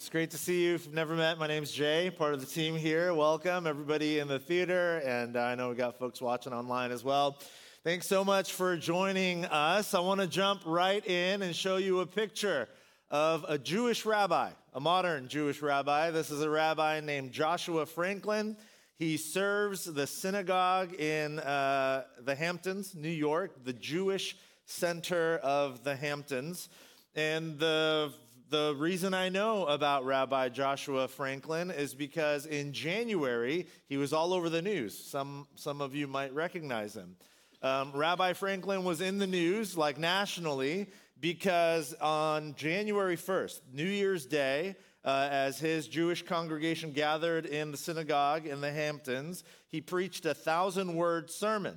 It's great to see you. If you've never met, my name's Jay, part of the team here. Welcome, everybody in the theater, and I know we got folks watching online as well. Thanks so much for joining us. I want to jump right in and show you a picture of a Jewish rabbi, a modern Jewish rabbi. This is a rabbi named Joshua Franklin. He serves the synagogue in uh, the Hamptons, New York, the Jewish center of the Hamptons. And the, the reason I know about Rabbi Joshua Franklin is because in January, he was all over the news. Some, some of you might recognize him. Um, Rabbi Franklin was in the news, like nationally, because on January 1st, New Year's Day, uh, as his Jewish congregation gathered in the synagogue in the Hamptons, he preached a thousand word sermon.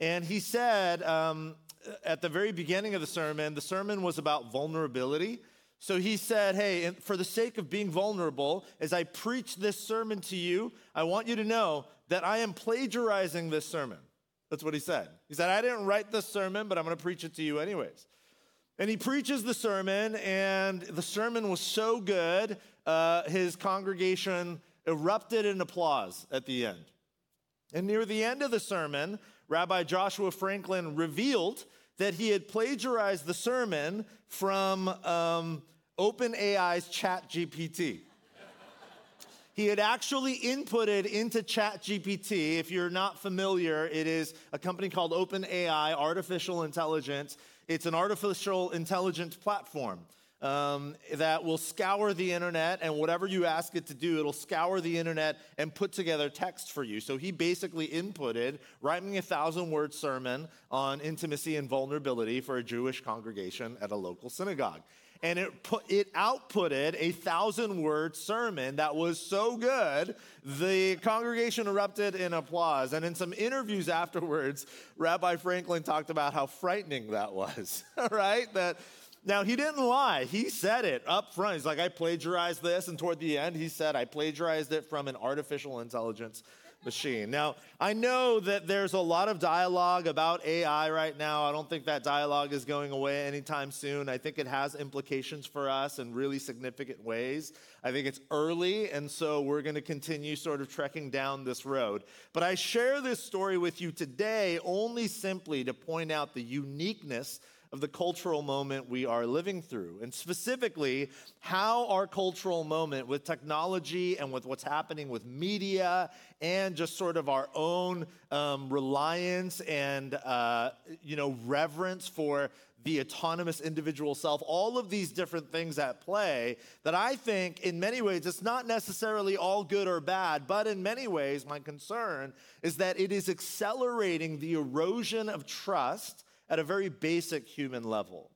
And he said um, at the very beginning of the sermon, the sermon was about vulnerability. So he said, Hey, for the sake of being vulnerable, as I preach this sermon to you, I want you to know that I am plagiarizing this sermon. That's what he said. He said, I didn't write this sermon, but I'm going to preach it to you anyways. And he preaches the sermon, and the sermon was so good, uh, his congregation erupted in applause at the end. And near the end of the sermon, Rabbi Joshua Franklin revealed that he had plagiarized the sermon from um, OpenAI's ChatGPT. He had actually inputted into ChatGPT. If you're not familiar, it is a company called OpenAI, Artificial Intelligence. It's an artificial intelligence platform um, that will scour the internet, and whatever you ask it to do, it'll scour the internet and put together text for you. So he basically inputted, write me a thousand word sermon on intimacy and vulnerability for a Jewish congregation at a local synagogue and it put it outputted a thousand word sermon that was so good the congregation erupted in applause. And in some interviews afterwards rabbi franklin talked about how frightening that was right? That now he didn't lie. He said it up front. He's like i plagiarized this and toward the end he said i plagiarized it from an artificial intelligence machine. Now, I know that there's a lot of dialogue about AI right now. I don't think that dialogue is going away anytime soon. I think it has implications for us in really significant ways. I think it's early, and so we're going to continue sort of trekking down this road. But I share this story with you today only simply to point out the uniqueness of the cultural moment we are living through, and specifically how our cultural moment with technology and with what's happening with media and just sort of our own um, reliance and uh, you know reverence for the autonomous individual self, all of these different things at play that I think in many ways it's not necessarily all good or bad, but in many ways my concern is that it is accelerating the erosion of trust at a very basic human level.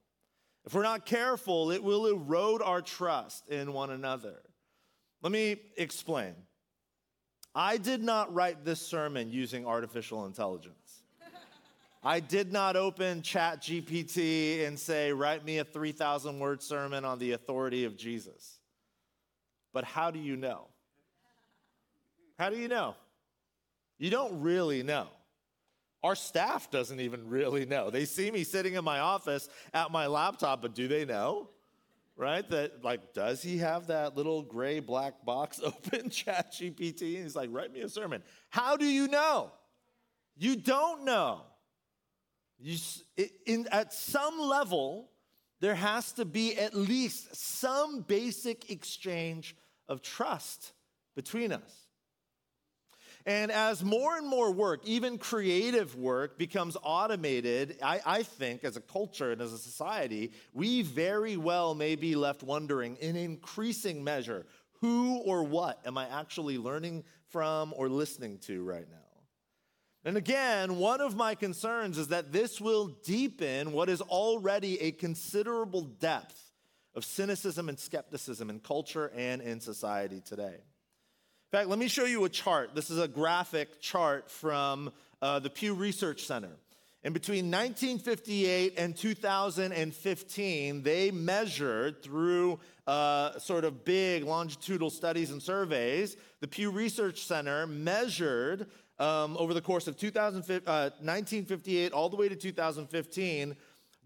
If we're not careful, it will erode our trust in one another. Let me explain. I did not write this sermon using artificial intelligence. I did not open Chat GPT and say, write me a 3,000 word sermon on the authority of Jesus. But how do you know? How do you know? You don't really know. Our staff doesn't even really know. They see me sitting in my office at my laptop, but do they know? Right? That, like, does he have that little gray black box open, Chat GPT? And he's like, write me a sermon. How do you know? You don't know. You, in, at some level, there has to be at least some basic exchange of trust between us. And as more and more work, even creative work, becomes automated, I, I, think as a culture and as a society, we very well may be left wondering in increasing measure who or what am I actually learning from or listening to right now? And again, one of my concerns is that this will deepen what is already a considerable depth of cynicism and skepticism in culture and in society today. In fact, let me show you a chart. This is a graphic chart from uh, the Pew Research Center. And between 1958 and 2015, they measured through uh, sort of big longitudinal studies and surveys. The Pew Research Center measured um, over the course of 1958 uh, all the way to 2015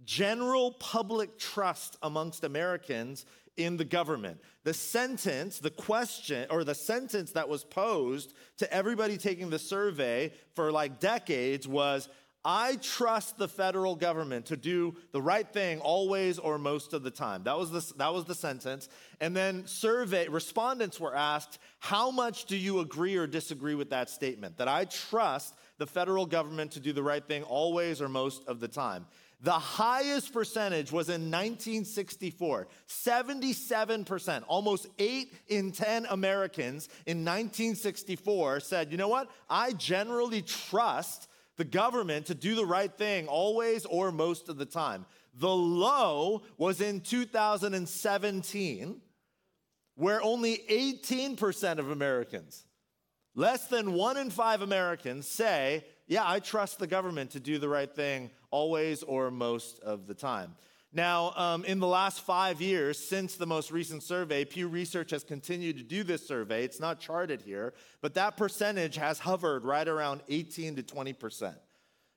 general public trust amongst Americans in the government. The sentence, the question, or the sentence that was posed to everybody taking the survey for like decades was I trust the federal government to do the right thing always or most of the time. That was the, that was the sentence. And then survey respondents were asked, how much do you agree or disagree with that statement? That I trust the federal government to do the right thing always or most of the time. The highest percentage was in 1964, 77%. Almost 8 in 10 Americans in 1964 said, you know what? I generally trust the government to do the right thing always or most of the time. The low was in 2017, where only 18% of Americans, less than one in five Americans, say, Yeah, I trust the government to do the right thing always or most of the time. Now, um, in the last five years, since the most recent survey, Pew Research has continued to do this survey. It's not charted here, but that percentage has hovered right around 18 to 20 percent.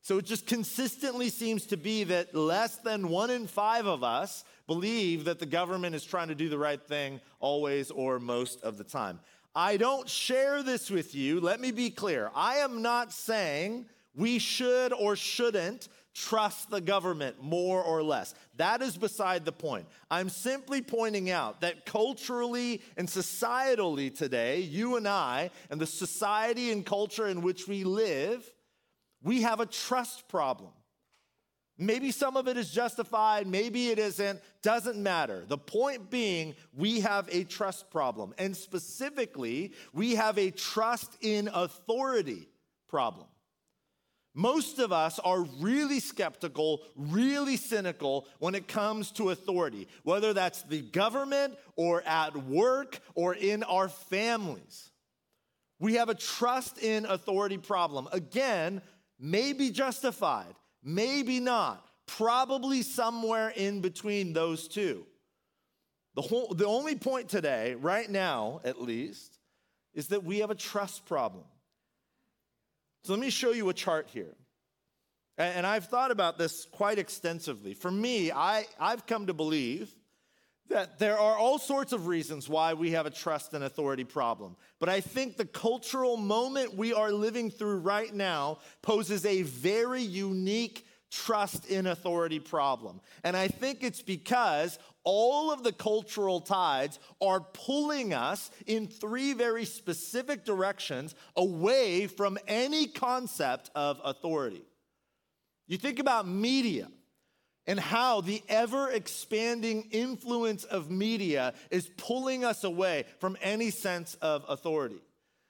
So it just consistently seems to be that less than one in five of us believe that the government is trying to do the right thing always or most of the time. I don't share this with you. Let me be clear. I am not saying we should or shouldn't trust the government more or less. That is beside the point. I'm simply pointing out that culturally and societally today, you and I, and the society and culture in which we live, we have a trust problem. Maybe some of it is justified, maybe it isn't, doesn't matter. The point being, we have a trust problem. And specifically, we have a trust in authority problem. Most of us are really skeptical, really cynical when it comes to authority, whether that's the government or at work or in our families. We have a trust in authority problem. Again, maybe justified, maybe not, probably somewhere in between those two. The, whole, the only point today, right now at least, is that we have a trust problem. So let me show you a chart here. And I've thought about this quite extensively. For me, I, I've come to believe that there are all sorts of reasons why we have a trust and authority problem. But I think the cultural moment we are living through right now poses a very unique trust in authority problem. And I think it's because all of the cultural tides are pulling us in three very specific directions away from any concept of authority. You think about media and how the ever expanding influence of media is pulling us away from any sense of authority.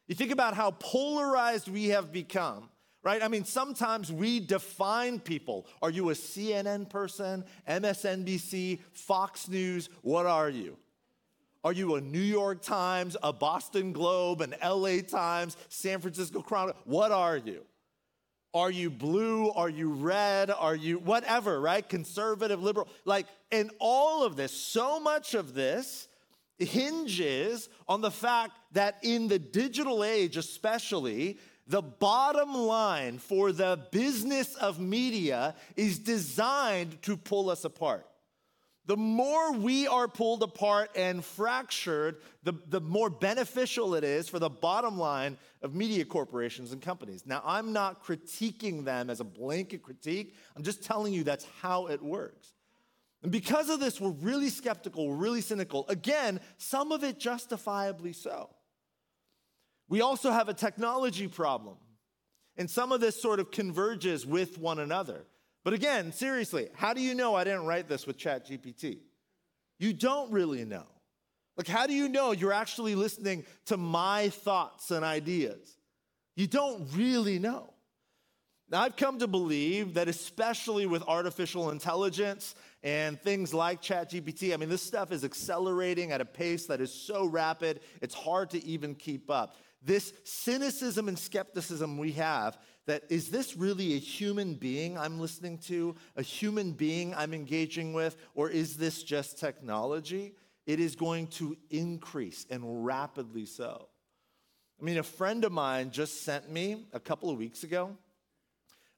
You think about how polarized we have become right? I mean, sometimes we define people. Are you a CNN person, MSNBC, Fox News? What are you? Are you a New York Times, a Boston Globe, an LA Times, San Francisco Chronicle? What are you? Are you blue? Are you red? Are you whatever, right? Conservative, liberal. Like, in all of this, so much of this hinges on the fact that in the digital age, especially, the bottom line for the business of media is designed to pull us apart the more we are pulled apart and fractured, the, the more beneficial it is for the bottom line of media corporations and companies. Now, I'm not critiquing them as a blanket critique, I'm just telling you that's how it works. And because of this, we're really skeptical, we're really cynical. Again, some of it justifiably so. We also have a technology problem, and some of this sort of converges with one another. But again, seriously, how do you know I didn't write this with ChatGPT? You don't really know. Like, how do you know you're actually listening to my thoughts and ideas? You don't really know. Now, I've come to believe that, especially with artificial intelligence and things like ChatGPT, I mean, this stuff is accelerating at a pace that is so rapid, it's hard to even keep up. This cynicism and skepticism we have that is this really a human being I'm listening to, a human being I'm engaging with, or is this just technology? It is going to increase and rapidly so. I mean, a friend of mine just sent me a couple of weeks ago,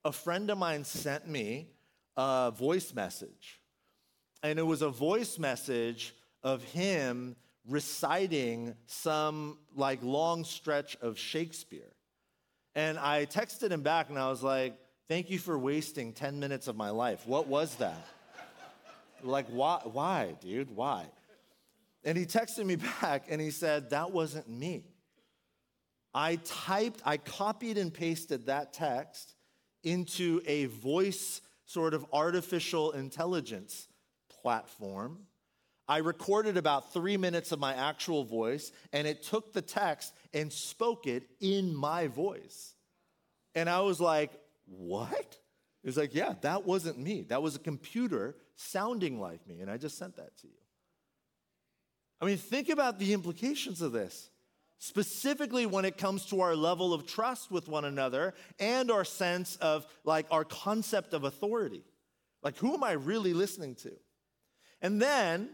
a friend of mine sent me a voice message. And it was a voice message of him reciting some like long stretch of Shakespeare. And I texted him back and I was like, Thank you for wasting 10 minutes of my life. What was that? like, why, why, dude? Why? And he texted me back and he said, That wasn't me. I typed, I copied and pasted that text into a voice sort of artificial intelligence platform. I recorded about three minutes of my actual voice, and it took the text and spoke it in my voice. And I was like, what? It was like, yeah, that wasn't me. That was a computer sounding like me. And I just sent that to you. I mean, think about the implications of this, specifically when it comes to our level of trust with one another and our sense of like our concept of authority. Like, who am I really listening to? And then,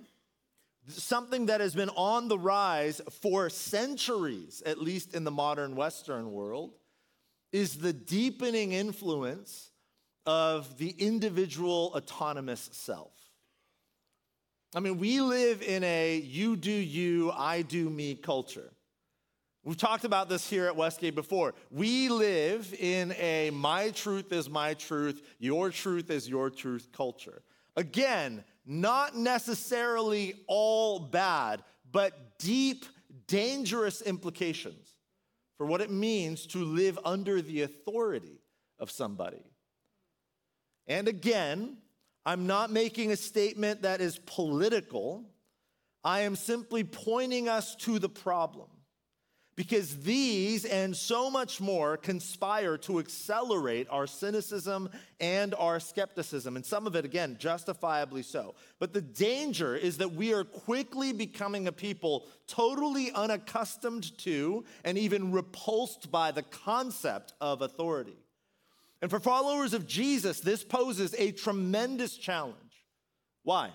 something that has been on the rise for centuries, at least in the modern Western world, is the deepening influence of the individual autonomous self. I mean, we live in a you do you, I do me culture. We've talked about this here at Westgate before. We live in a my truth is my truth, your truth is your truth culture. Again, not necessarily all bad, but deep, dangerous implications for what it means to live under the authority of somebody. And again, I'm not making a statement that is political. I am simply pointing us to the problem. Because these and so much more conspire to accelerate our cynicism and our skepticism, and some of it, again, justifiably so. But the danger is that we are quickly becoming a people totally unaccustomed to and even repulsed by the concept of authority. And for followers of Jesus, this poses a tremendous challenge. Why?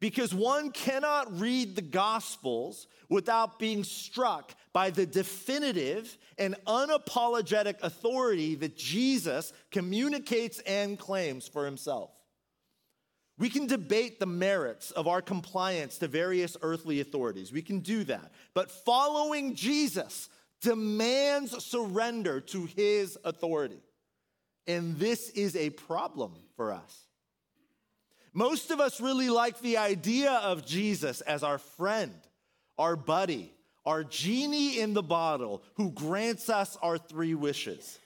Because one cannot read the Gospels without being struck by the definitive and unapologetic authority that Jesus communicates and claims for himself. We can debate the merits of our compliance to various earthly authorities. We can do that. But following Jesus demands surrender to his authority. And this is a problem for us. Most of us really like the idea of Jesus as our friend, our buddy, our genie in the bottle who grants us our three wishes.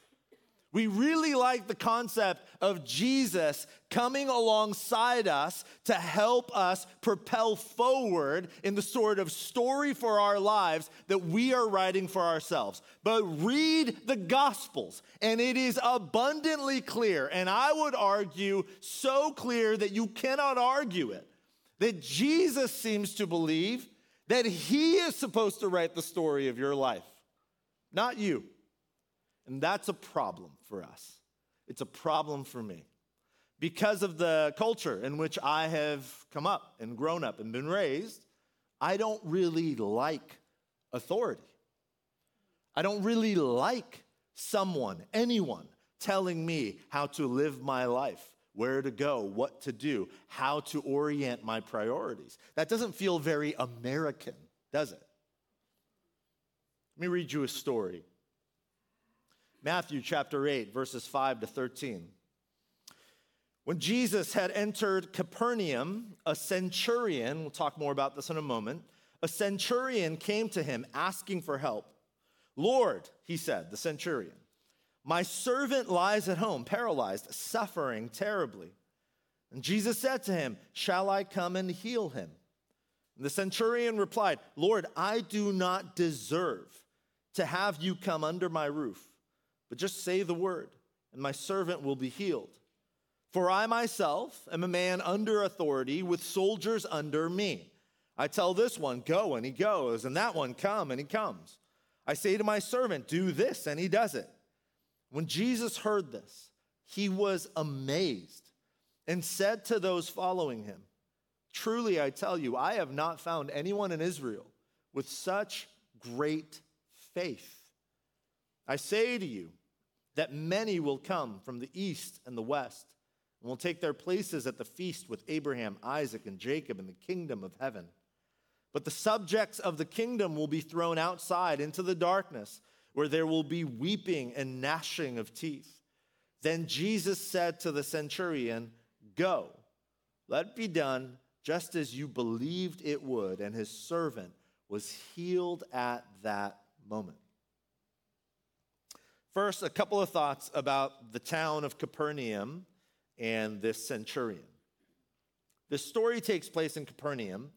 We really like the concept of Jesus coming alongside us to help us propel forward in the sort of story for our lives that we are writing for ourselves. But read the Gospels, and it is abundantly clear, and I would argue so clear that you cannot argue it, that Jesus seems to believe that He is supposed to write the story of your life, not you. And that's a problem for us. It's a problem for me. Because of the culture in which I have come up and grown up and been raised, I don't really like authority. I don't really like someone, anyone, telling me how to live my life, where to go, what to do, how to orient my priorities. That doesn't feel very American, does it? Let me read you a story Matthew chapter 8, verses 5 to 13. When Jesus had entered Capernaum, a centurion, we'll talk more about this in a moment, a centurion came to him asking for help. Lord, he said, the centurion, my servant lies at home, paralyzed, suffering terribly. And Jesus said to him, Shall I come and heal him? And the centurion replied, Lord, I do not deserve to have you come under my roof. But just say the word, and my servant will be healed. For I myself am a man under authority with soldiers under me. I tell this one, go, and he goes, and that one, come, and he comes. I say to my servant, do this, and he does it. When Jesus heard this, he was amazed and said to those following him, Truly, I tell you, I have not found anyone in Israel with such great faith. I say to you that many will come from the east and the west and will take their places at the feast with Abraham, Isaac, and Jacob in the kingdom of heaven. But the subjects of the kingdom will be thrown outside into the darkness, where there will be weeping and gnashing of teeth. Then Jesus said to the centurion, Go, let it be done just as you believed it would. And his servant was healed at that moment. First, a couple of thoughts about the town of Capernaum and this centurion. The story takes place in Capernaum,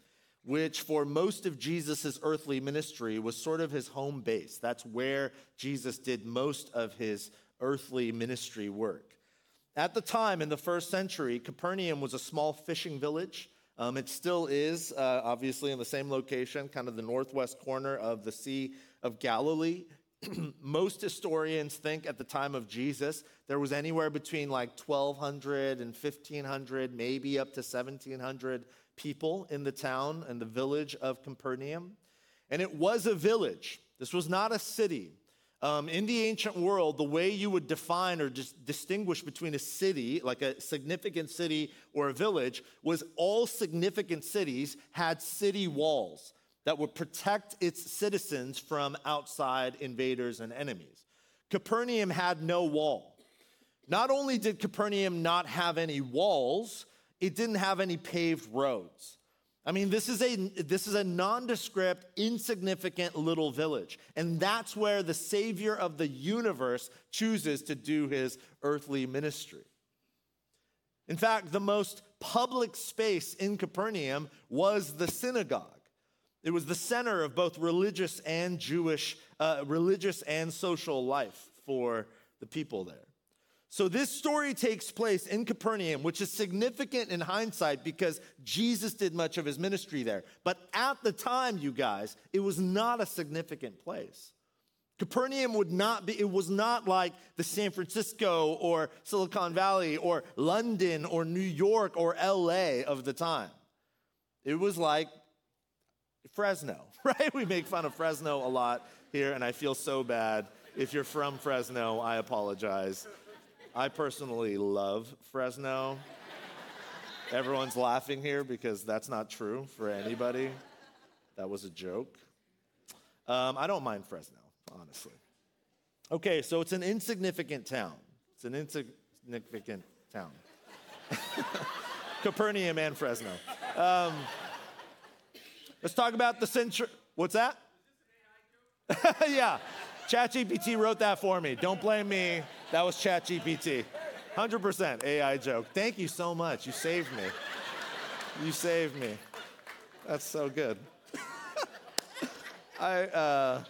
which for most of Jesus' earthly ministry was sort of his home base. That's where Jesus did most of his earthly ministry work. At the time, in the first century, Capernaum was a small fishing village. Um, it still is, uh, obviously, in the same location, kind of the northwest corner of the Sea of Galilee. most historians think at the time of Jesus, there was anywhere between like 1,200 and 1,500, maybe up to 1,700 people in the town and the village of Capernaum. And it was a village, this was not a city. Um, in the ancient world, the way you would define or just distinguish between a city, like a significant city or a village, was all significant cities had city walls that would protect its citizens from outside invaders and enemies. Capernaum had no wall. Not only did Capernaum not have any walls, it didn't have any paved roads. I mean, this is a, this is a nondescript, insignificant little village. And that's where the Savior of the universe chooses to do his earthly ministry. In fact, the most public space in Capernaum was the synagogue. It was the center of both religious and Jewish, uh, religious and social life for the people there. So, this story takes place in Capernaum, which is significant in hindsight because Jesus did much of his ministry there. But at the time, you guys, it was not a significant place. Capernaum would not be, it was not like the San Francisco or Silicon Valley or London or New York or LA of the time. It was like Fresno, right? We make fun of Fresno a lot here, and I feel so bad. If you're from Fresno, I apologize. I personally love Fresno. Everyone's laughing here because that's not true for anybody. That was a joke. Um, I don't mind Fresno, honestly. Okay, so it's an insignificant town. It's an insignificant town. Capernaum and Fresno. Um, Let's talk about the century. What's that? yeah, ChatGPT wrote that for me. Don't blame me. That was ChatGPT. 100% AI joke. Thank you so much. You saved me. You saved me. That's so good. I, uh,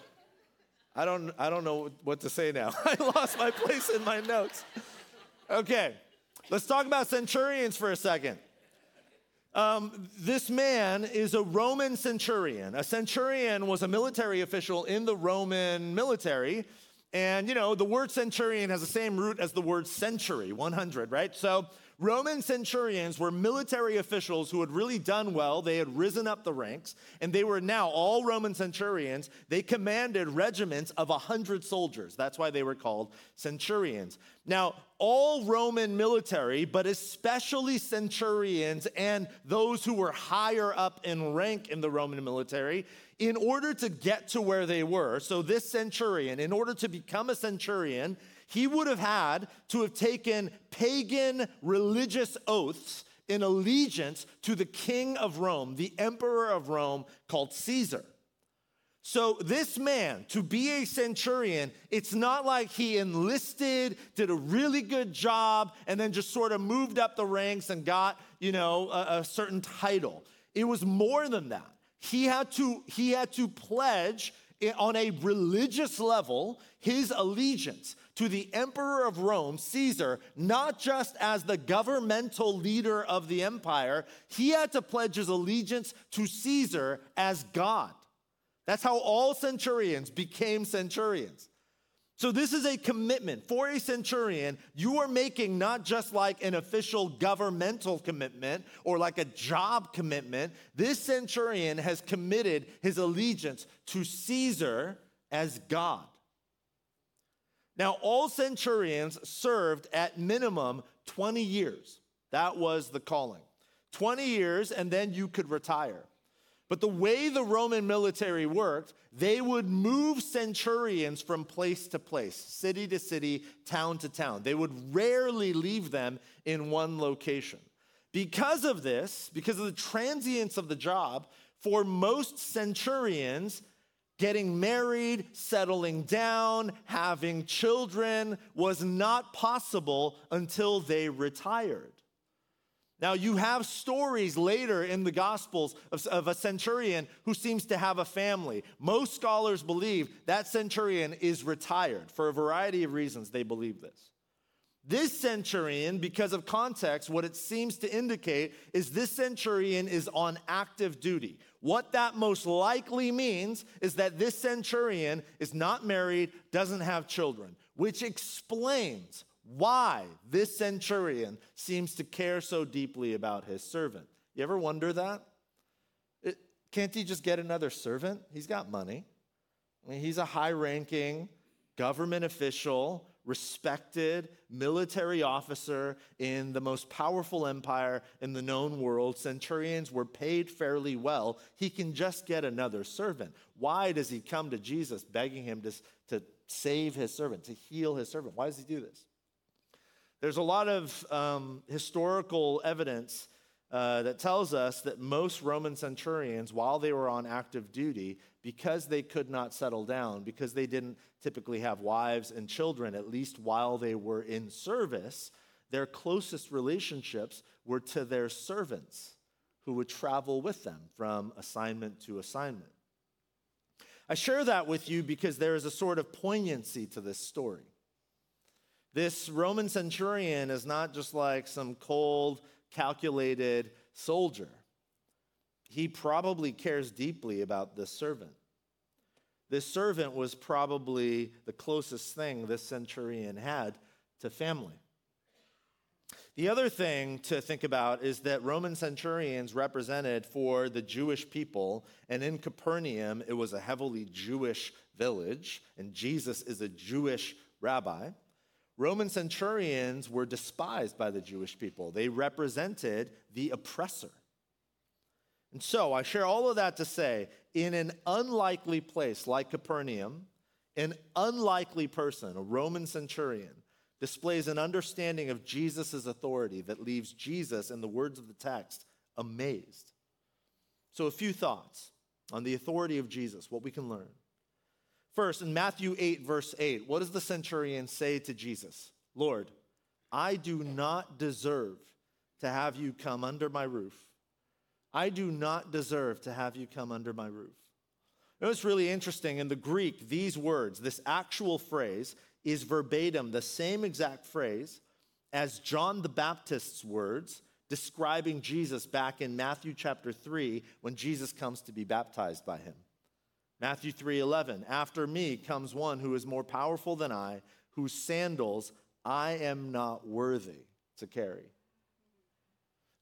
I, don't, I don't know what to say now. I lost my place in my notes. Okay, let's talk about centurions for a second. Um, this man is a Roman centurion. A centurion was a military official in the Roman military. And, you know, the word centurion has the same root as the word century, 100, right? So Roman centurions were military officials who had really done well. They had risen up the ranks, and they were now all Roman centurions. They commanded regiments of 100 soldiers. That's why they were called centurions. Now, all Roman military, but especially centurions and those who were higher up in rank in the Roman military, in order to get to where they were, so this centurion, in order to become a centurion, he would have had to have taken pagan religious oaths in allegiance to the king of Rome, the emperor of Rome called Caesar. So, this man, to be a centurion, it's not like he enlisted, did a really good job, and then just sort of moved up the ranks and got, you know, a, a certain title. It was more than that. He had to, he had to pledge on a religious level his allegiance to the emperor of Rome, Caesar, not just as the governmental leader of the empire, he had to pledge his allegiance to Caesar as God. That's how all centurions became centurions. So, this is a commitment. For a centurion, you are making not just like an official governmental commitment or like a job commitment. This centurion has committed his allegiance to Caesar as God. Now, all centurions served at minimum 20 years. That was the calling. 20 years, and then you could retire. But the way the Roman military worked, they would move centurions from place to place, city to city, town to town. They would rarely leave them in one location. Because of this, because of the transience of the job, for most centurions, getting married, settling down, having children was not possible until they retired. Now, you have stories later in the Gospels of, of, a centurion who seems to have a family. Most scholars believe that centurion is retired. For a variety of reasons, they believe this. This centurion, because of context, what it seems to indicate is this centurion is on active duty. What that most likely means is that this centurion is not married, doesn't have children, which explains why this centurion seems to care so deeply about his servant. You ever wonder that? It, can't he just get another servant? He's got money. I mean, he's a high ranking government official, respected military officer in the most powerful empire in the known world. Centurions were paid fairly well. He can just get another servant. Why does he come to Jesus begging him to, to save his servant, to heal his servant? Why does he do this? There's a lot of um, historical evidence uh, that tells us that most Roman centurions, while they were on active duty, because they could not settle down, because they didn't typically have wives and children, at least while they were in service, their closest relationships were to their servants who would travel with them from assignment to assignment. I share that with you because there is a sort of poignancy to this story. This Roman centurion is not just like some cold, calculated soldier. He probably cares deeply about this servant. This servant was probably the closest thing this centurion had to family. The other thing to think about is that Roman centurions represented for the Jewish people, and in Capernaum, it was a heavily Jewish village, and Jesus is a Jewish rabbi. Roman centurions were despised by the Jewish people, they represented the oppressor. And so I share all of that to say in an unlikely place like Capernaum, an unlikely person, a Roman centurion, displays an understanding of Jesus' authority that leaves Jesus, in the words of the text, amazed. So, a few thoughts on the authority of Jesus, what we can learn. First, in Matthew 8, verse 8, what does the centurion say to Jesus? Lord, I do not deserve to have you come under my roof. I do not deserve to have you come under my roof. You know, it's really interesting. In the Greek, these words, this actual phrase, is verbatim the same exact phrase as John the Baptist's words describing Jesus back in Matthew chapter 3 when Jesus comes to be baptized by him. Matthew 3:11 After me comes one who is more powerful than I whose sandals I am not worthy to carry.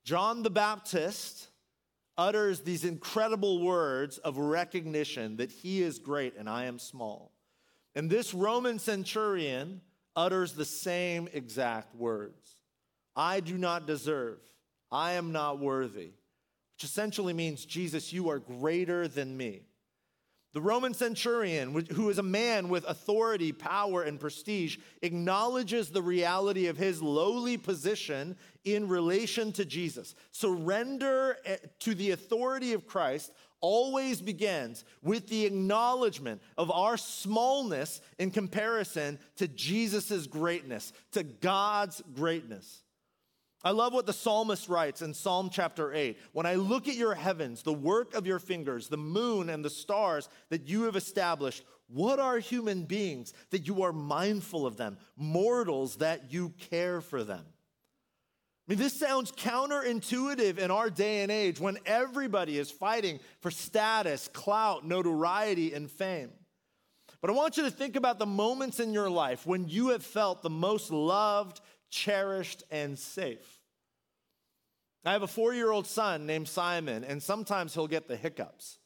John the Baptist utters these incredible words of recognition that he is great and I am small. And this Roman centurion utters the same exact words. I do not deserve. I am not worthy. Which essentially means, Jesus, you are greater than me. The Roman centurion, who is a man with authority, power, and prestige, acknowledges the reality of his lowly position in relation to Jesus. Surrender eh, to the authority of Christ always begins with the acknowledgement of our smallness in comparison to Jesus' greatness, to God's greatness. I love what the psalmist writes in Psalm chapter 8. When I look at your heavens, the work of your fingers, the moon and the stars that you have established, what are human beings that you are mindful of them, mortals that you care for them? I mean, this sounds counterintuitive in our day and age when everybody is fighting for status, clout, notoriety, and fame. But I want you to think about the moments in your life when you have felt the most loved, cherished, and safe. I have a four year old son named Simon, and sometimes he'll get the hiccups.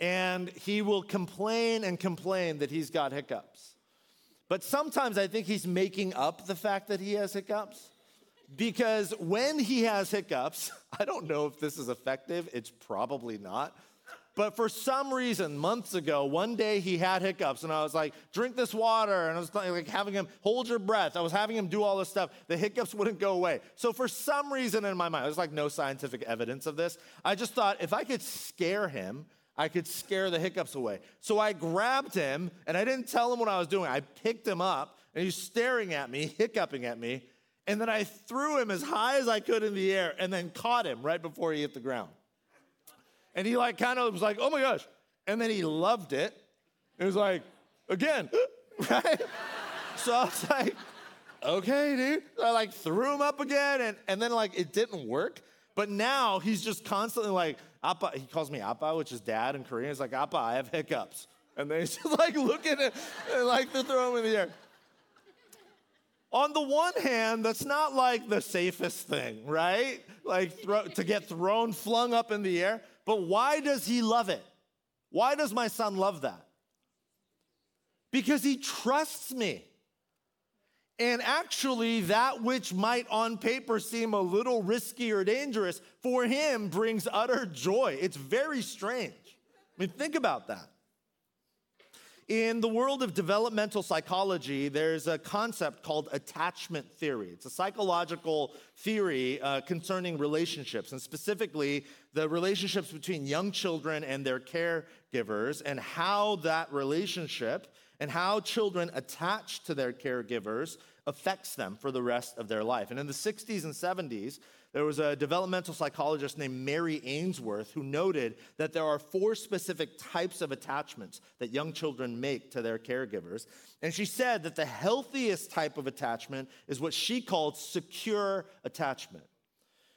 And he will complain and complain that he's got hiccups. But sometimes I think he's making up the fact that he has hiccups. because when he has hiccups, I don't know if this is effective, it's probably not. But for some reason, months ago, one day he had hiccups, and I was like, drink this water. And I was like having him hold your breath. I was having him do all this stuff. The hiccups wouldn't go away. So for some reason in my mind, there's like no scientific evidence of this. I just thought if I could scare him, I could scare the hiccups away. So I grabbed him, and I didn't tell him what I was doing. I picked him up, and he's staring at me, hiccuping at me. And then I threw him as high as I could in the air and then caught him right before he hit the ground. And he like kind of was like, oh my gosh. And then he loved it. It was like, again, right? so I was like, okay, dude. I like threw him up again and, and then like it didn't work. But now he's just constantly like, Appa, he calls me Appa, which is dad in Korean. He's like, Appa, I have hiccups. And then he's just like looking at like to throw him in the air. On the one hand, that's not like the safest thing, right? Like throw, to get thrown, flung up in the air. But why does he love it? Why does my son love that? Because he trusts me. And actually, that which might on paper seem a little risky or dangerous, for him brings utter joy. It's very strange. I mean, think about that. In the world of developmental psychology, there's a concept called attachment theory. It's a psychological theory uh, concerning relationships, and specifically the relationships between young children and their caregivers, and how that relationship and how children attach to their caregivers affects them for the rest of their life. And in the 60s and 70s, there was a developmental psychologist named Mary Ainsworth who noted that there are four specific types of attachments that young children make to their caregivers. And she said that the healthiest type of attachment is what she called secure attachment.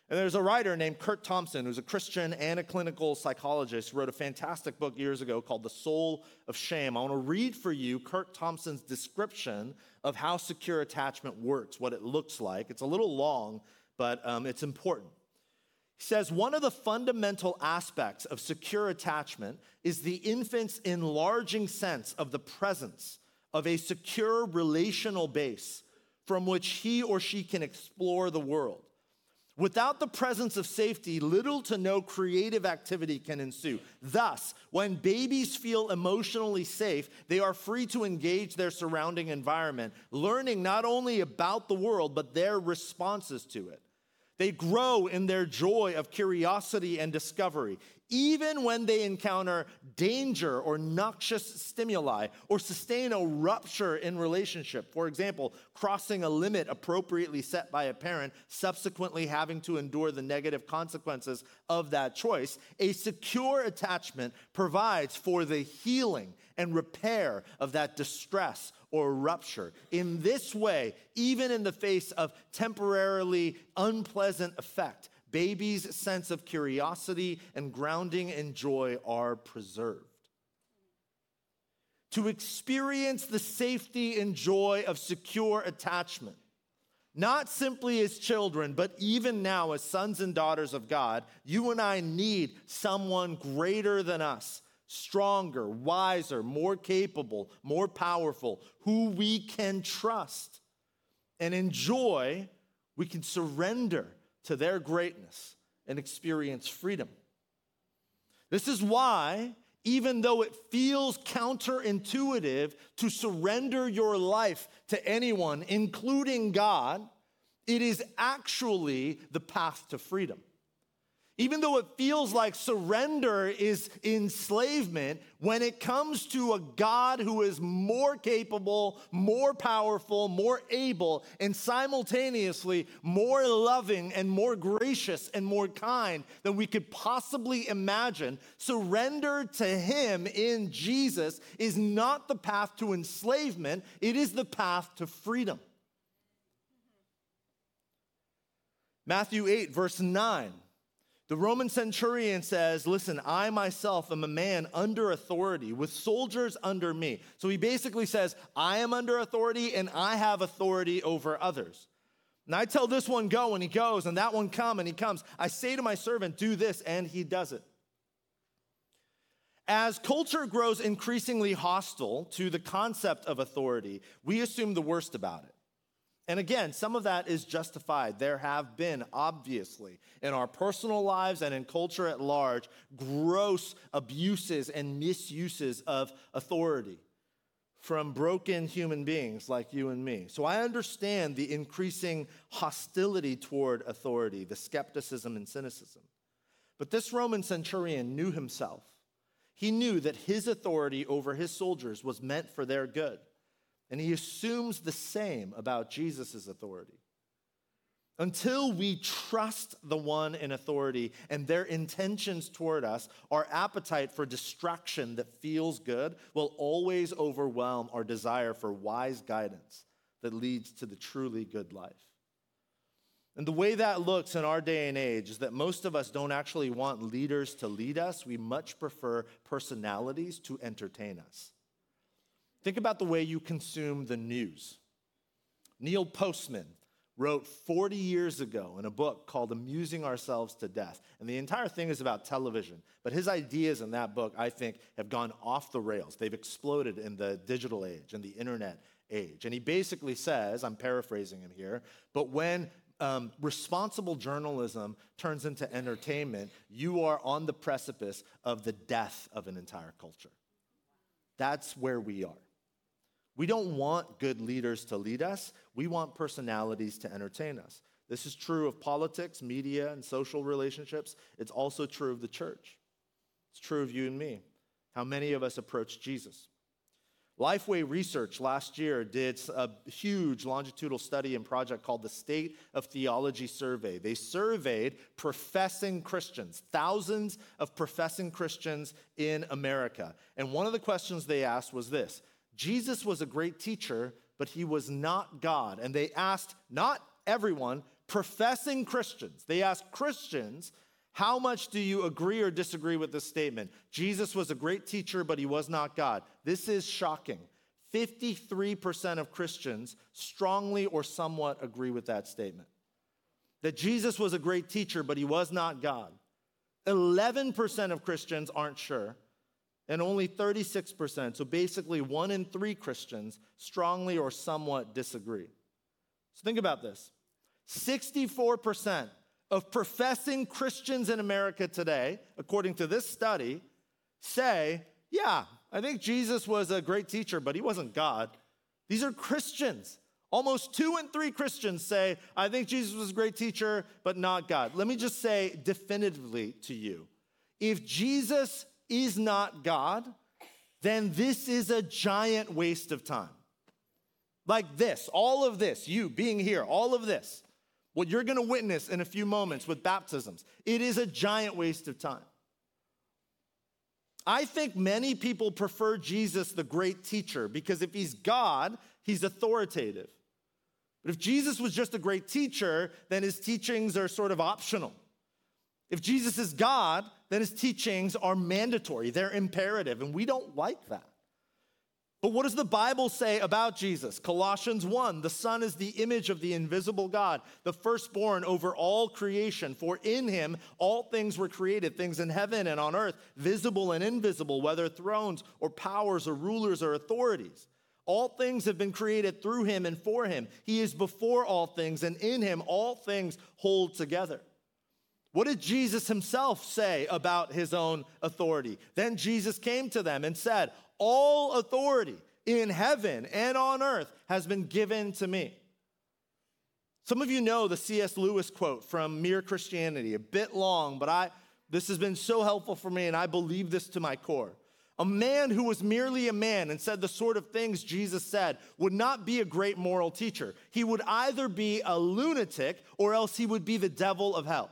And there's a writer named Curt Thompson, who's a Christian and a clinical psychologist, who wrote a fantastic book years ago called The Soul of Shame. I want to read for you Curt Thompson's description of how secure attachment works, what it looks like. It's a little long, but um, it's important. He says one of the fundamental aspects of secure attachment is the infant's enlarging sense of the presence of a secure relational base from which he or she can explore the world. Without the presence of safety, little to no creative activity can ensue. Thus, when babies feel emotionally safe, they are free to engage their surrounding environment, learning not only about the world, but their responses to it. They grow in their joy of curiosity and discovery, even when they encounter danger or noxious stimuli or sustain a rupture in relationship. For example, crossing a limit appropriately set by a parent, subsequently having to endure the negative consequences of that choice. A secure attachment provides for the healing and repair of that distress or rupture. In this way, even in the face of temporarily unpleasant effect, babies' sense of curiosity and grounding in joy are preserved. To experience the safety and joy of secure attachment, not simply as children, but even now as sons and daughters of God, you and I need someone greater than us stronger, wiser, more capable, more powerful, who we can trust. And in joy, we can surrender to their greatness and experience freedom. This is why, even though it feels counterintuitive to surrender your life to anyone, including God, it is actually the path to freedom. Even though it feels like surrender is enslavement, when it comes to a God who is more capable, more powerful, more able, and simultaneously more loving and more gracious and more kind than we could possibly imagine, surrender to Him in Jesus is not the path to enslavement, it is the path to freedom. Matthew 8, verse 9. The Roman centurion says, Listen, I myself am a man under authority with soldiers under me. So he basically says, I am under authority and I have authority over others. And I tell this one, go, and he goes, and that one, come, and he comes. I say to my servant, do this, and he does it. As culture grows increasingly hostile to the concept of authority, we assume the worst about it. And again, some of that is justified. There have been, obviously, in our personal lives and in culture at large, gross abuses and misuses of authority from broken human beings like you and me. So I understand the increasing hostility toward authority, the skepticism and cynicism. But this Roman centurion knew himself. He knew that his authority over his soldiers was meant for their good. And he assumes the same about Jesus' authority. Until we trust the one in authority and their intentions toward us, our appetite for distraction that feels good will always overwhelm our desire for wise guidance that leads to the truly good life. And the way that looks in our day and age is that most of us don't actually want leaders to lead us. We much prefer personalities to entertain us. Think about the way you consume the news. Neil Postman wrote 40 years ago in a book called Amusing Ourselves to Death. And the entire thing is about television. But his ideas in that book, I think, have gone off the rails. They've exploded in the digital age and the internet age. And he basically says, I'm paraphrasing him here, but when um, responsible journalism turns into entertainment, you are on the precipice of the death of an entire culture. That's where we are. We don't want good leaders to lead us, we want personalities to entertain us. This is true of politics, media, and social relationships. It's also true of the church. It's true of you and me. How many of us approach Jesus? Lifeway Research last year did a huge longitudinal study and project called the State of Theology Survey. They surveyed professing Christians, thousands of professing Christians in America. And one of the questions they asked was this Jesus was a great teacher, but he was not God. And they asked not everyone, professing Christians, they asked Christians, how much do you agree or disagree with this statement? Jesus was a great teacher, but he was not God. This is shocking. 53% of Christians strongly or somewhat agree with that statement. That Jesus was a great teacher, but he was not God. 11% of Christians aren't sure and only 36%, so basically one in three Christians, strongly or somewhat disagree. So think about this 64% of professing Christians in America today, according to this study, say, yeah, I think Jesus was a great teacher, but he wasn't God. These are Christians. Almost two in three Christians say, I think Jesus was a great teacher, but not God. Let me just say definitively to you if Jesus is not God, then this is a giant waste of time. Like this, all of this, you being here, all of this, what you're gonna witness in a few moments with baptisms, it is a giant waste of time. I think many people prefer Jesus, the great teacher, because if he's God, he's authoritative. But if Jesus was just a great teacher, then his teachings are sort of optional. If Jesus is God, then his teachings are mandatory, they're imperative, and we don't like that. But what does the Bible say about Jesus? Colossians 1 The Son is the image of the invisible God, the firstborn over all creation. For in him all things were created, things in heaven and on earth, visible and invisible, whether thrones or powers or rulers or authorities. All things have been created through him and for him. He is before all things, and in him all things hold together. What did Jesus himself say about his own authority? Then Jesus came to them and said, All authority in heaven and on earth has been given to me. Some of you know the C.S. Lewis quote from Mere Christianity, a bit long, but I, this has been so helpful for me, and I believe this to my core. A man who was merely a man and said the sort of things Jesus said would not be a great moral teacher. He would either be a lunatic or else he would be the devil of hell.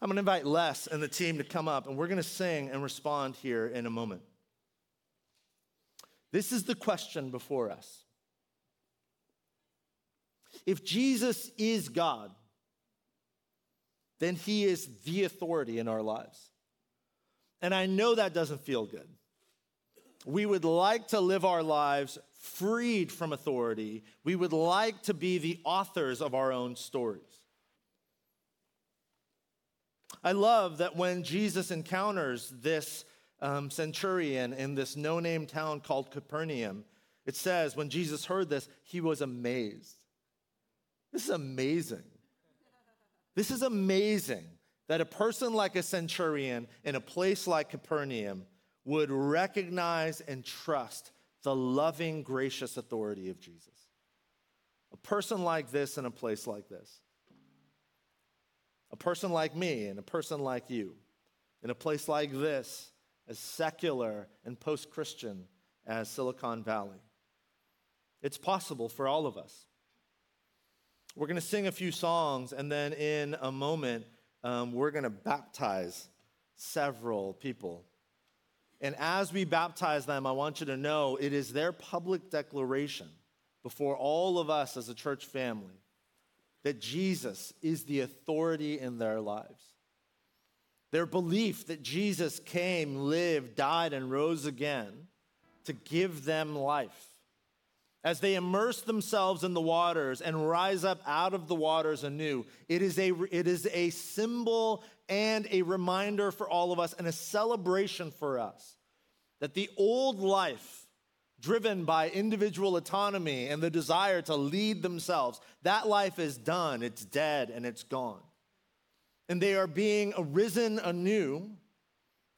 I'm going to invite Les and the team to come up, and we're going to sing and respond here in a moment. This is the question before us. If Jesus is God, then he is the authority in our lives. And I know that doesn't feel good. We would like to live our lives freed from authority. We would like to be the authors of our own stories. I love that when Jesus encounters this um, centurion in this no name town called Capernaum, it says, when Jesus heard this, he was amazed. This is amazing. This is amazing that a person like a centurion in a place like Capernaum would recognize and trust the loving, gracious authority of Jesus. A person like this in a place like this. A person like me and a person like you in a place like this, as secular and post Christian as Silicon Valley. It's possible for all of us. We're going to sing a few songs, and then in a moment, um, we're going to baptize several people. And as we baptize them, I want you to know it is their public declaration before all of us as a church family that Jesus is the authority in their lives. Their belief that Jesus came, lived, died, and rose again to give them life. As they immerse themselves in the waters and rise up out of the waters anew, it is a, it is a symbol and a reminder for all of us and a celebration for us that the old life driven by individual autonomy and the desire to lead themselves, that life is done, it's dead, and it's gone. And they are being arisen anew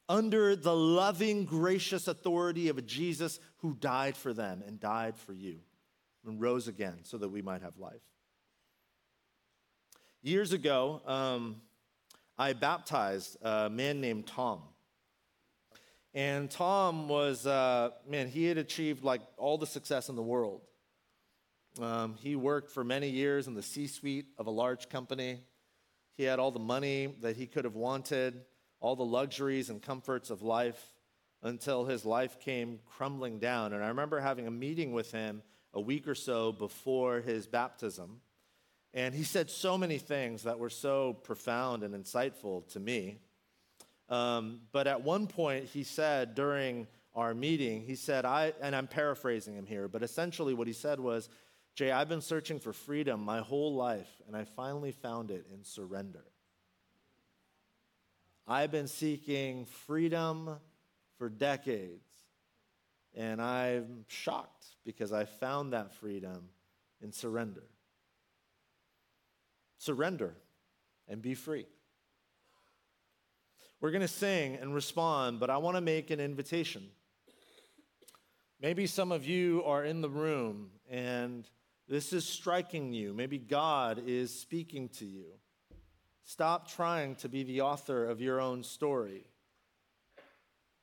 under the loving, gracious authority of a Jesus who died for them and died for you and rose again so that we might have life. Years ago, um, I baptized a man named Tom. And Tom was, uh, man, he had achieved like all the success in the world. Um, he worked for many years in the C suite of a large company. He had all the money that he could have wanted, all the luxuries and comforts of life until his life came crumbling down. And I remember having a meeting with him a week or so before his baptism. And he said so many things that were so profound and insightful to me. Um, but at one point, he said during our meeting, he said, I, and I'm paraphrasing him here, but essentially what he said was, Jay, I've been searching for freedom my whole life, and I finally found it in surrender. I've been seeking freedom for decades, and I'm shocked because I found that freedom in surrender. Surrender and be free. We're going to sing and respond, but I want to make an invitation. Maybe some of you are in the room and this is striking you. Maybe God is speaking to you. Stop trying to be the author of your own story.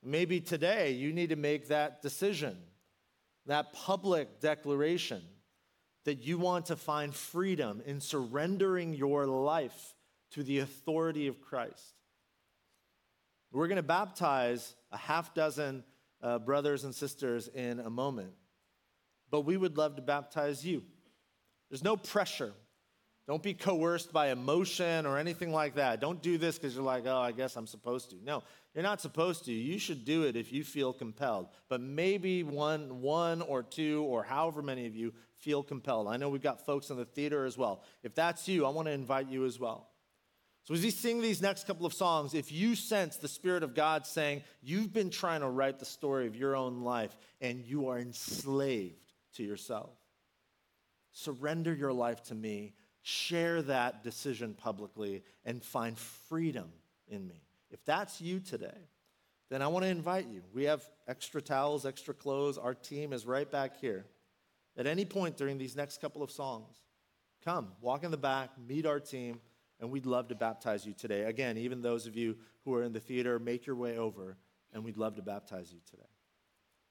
Maybe today you need to make that decision, that public declaration that you want to find freedom in surrendering your life to the authority of Christ. We're going to baptize a half dozen uh, brothers and sisters in a moment, but we would love to baptize you. There's no pressure. Don't be coerced by emotion or anything like that. Don't do this because you're like, oh, I guess I'm supposed to. No, you're not supposed to. You should do it if you feel compelled. But maybe one, one or two, or however many of you feel compelled. I know we've got folks in the theater as well. If that's you, I want to invite you as well. So, as we sing these next couple of songs, if you sense the Spirit of God saying, You've been trying to write the story of your own life and you are enslaved to yourself, surrender your life to me, share that decision publicly, and find freedom in me. If that's you today, then I want to invite you. We have extra towels, extra clothes. Our team is right back here. At any point during these next couple of songs, come, walk in the back, meet our team and we'd love to baptize you today. Again, even those of you who are in the theater, make your way over, and we'd love to baptize you today.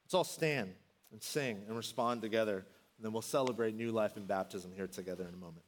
Let's all stand and sing and respond together, and then we'll celebrate new life in baptism here together in a moment.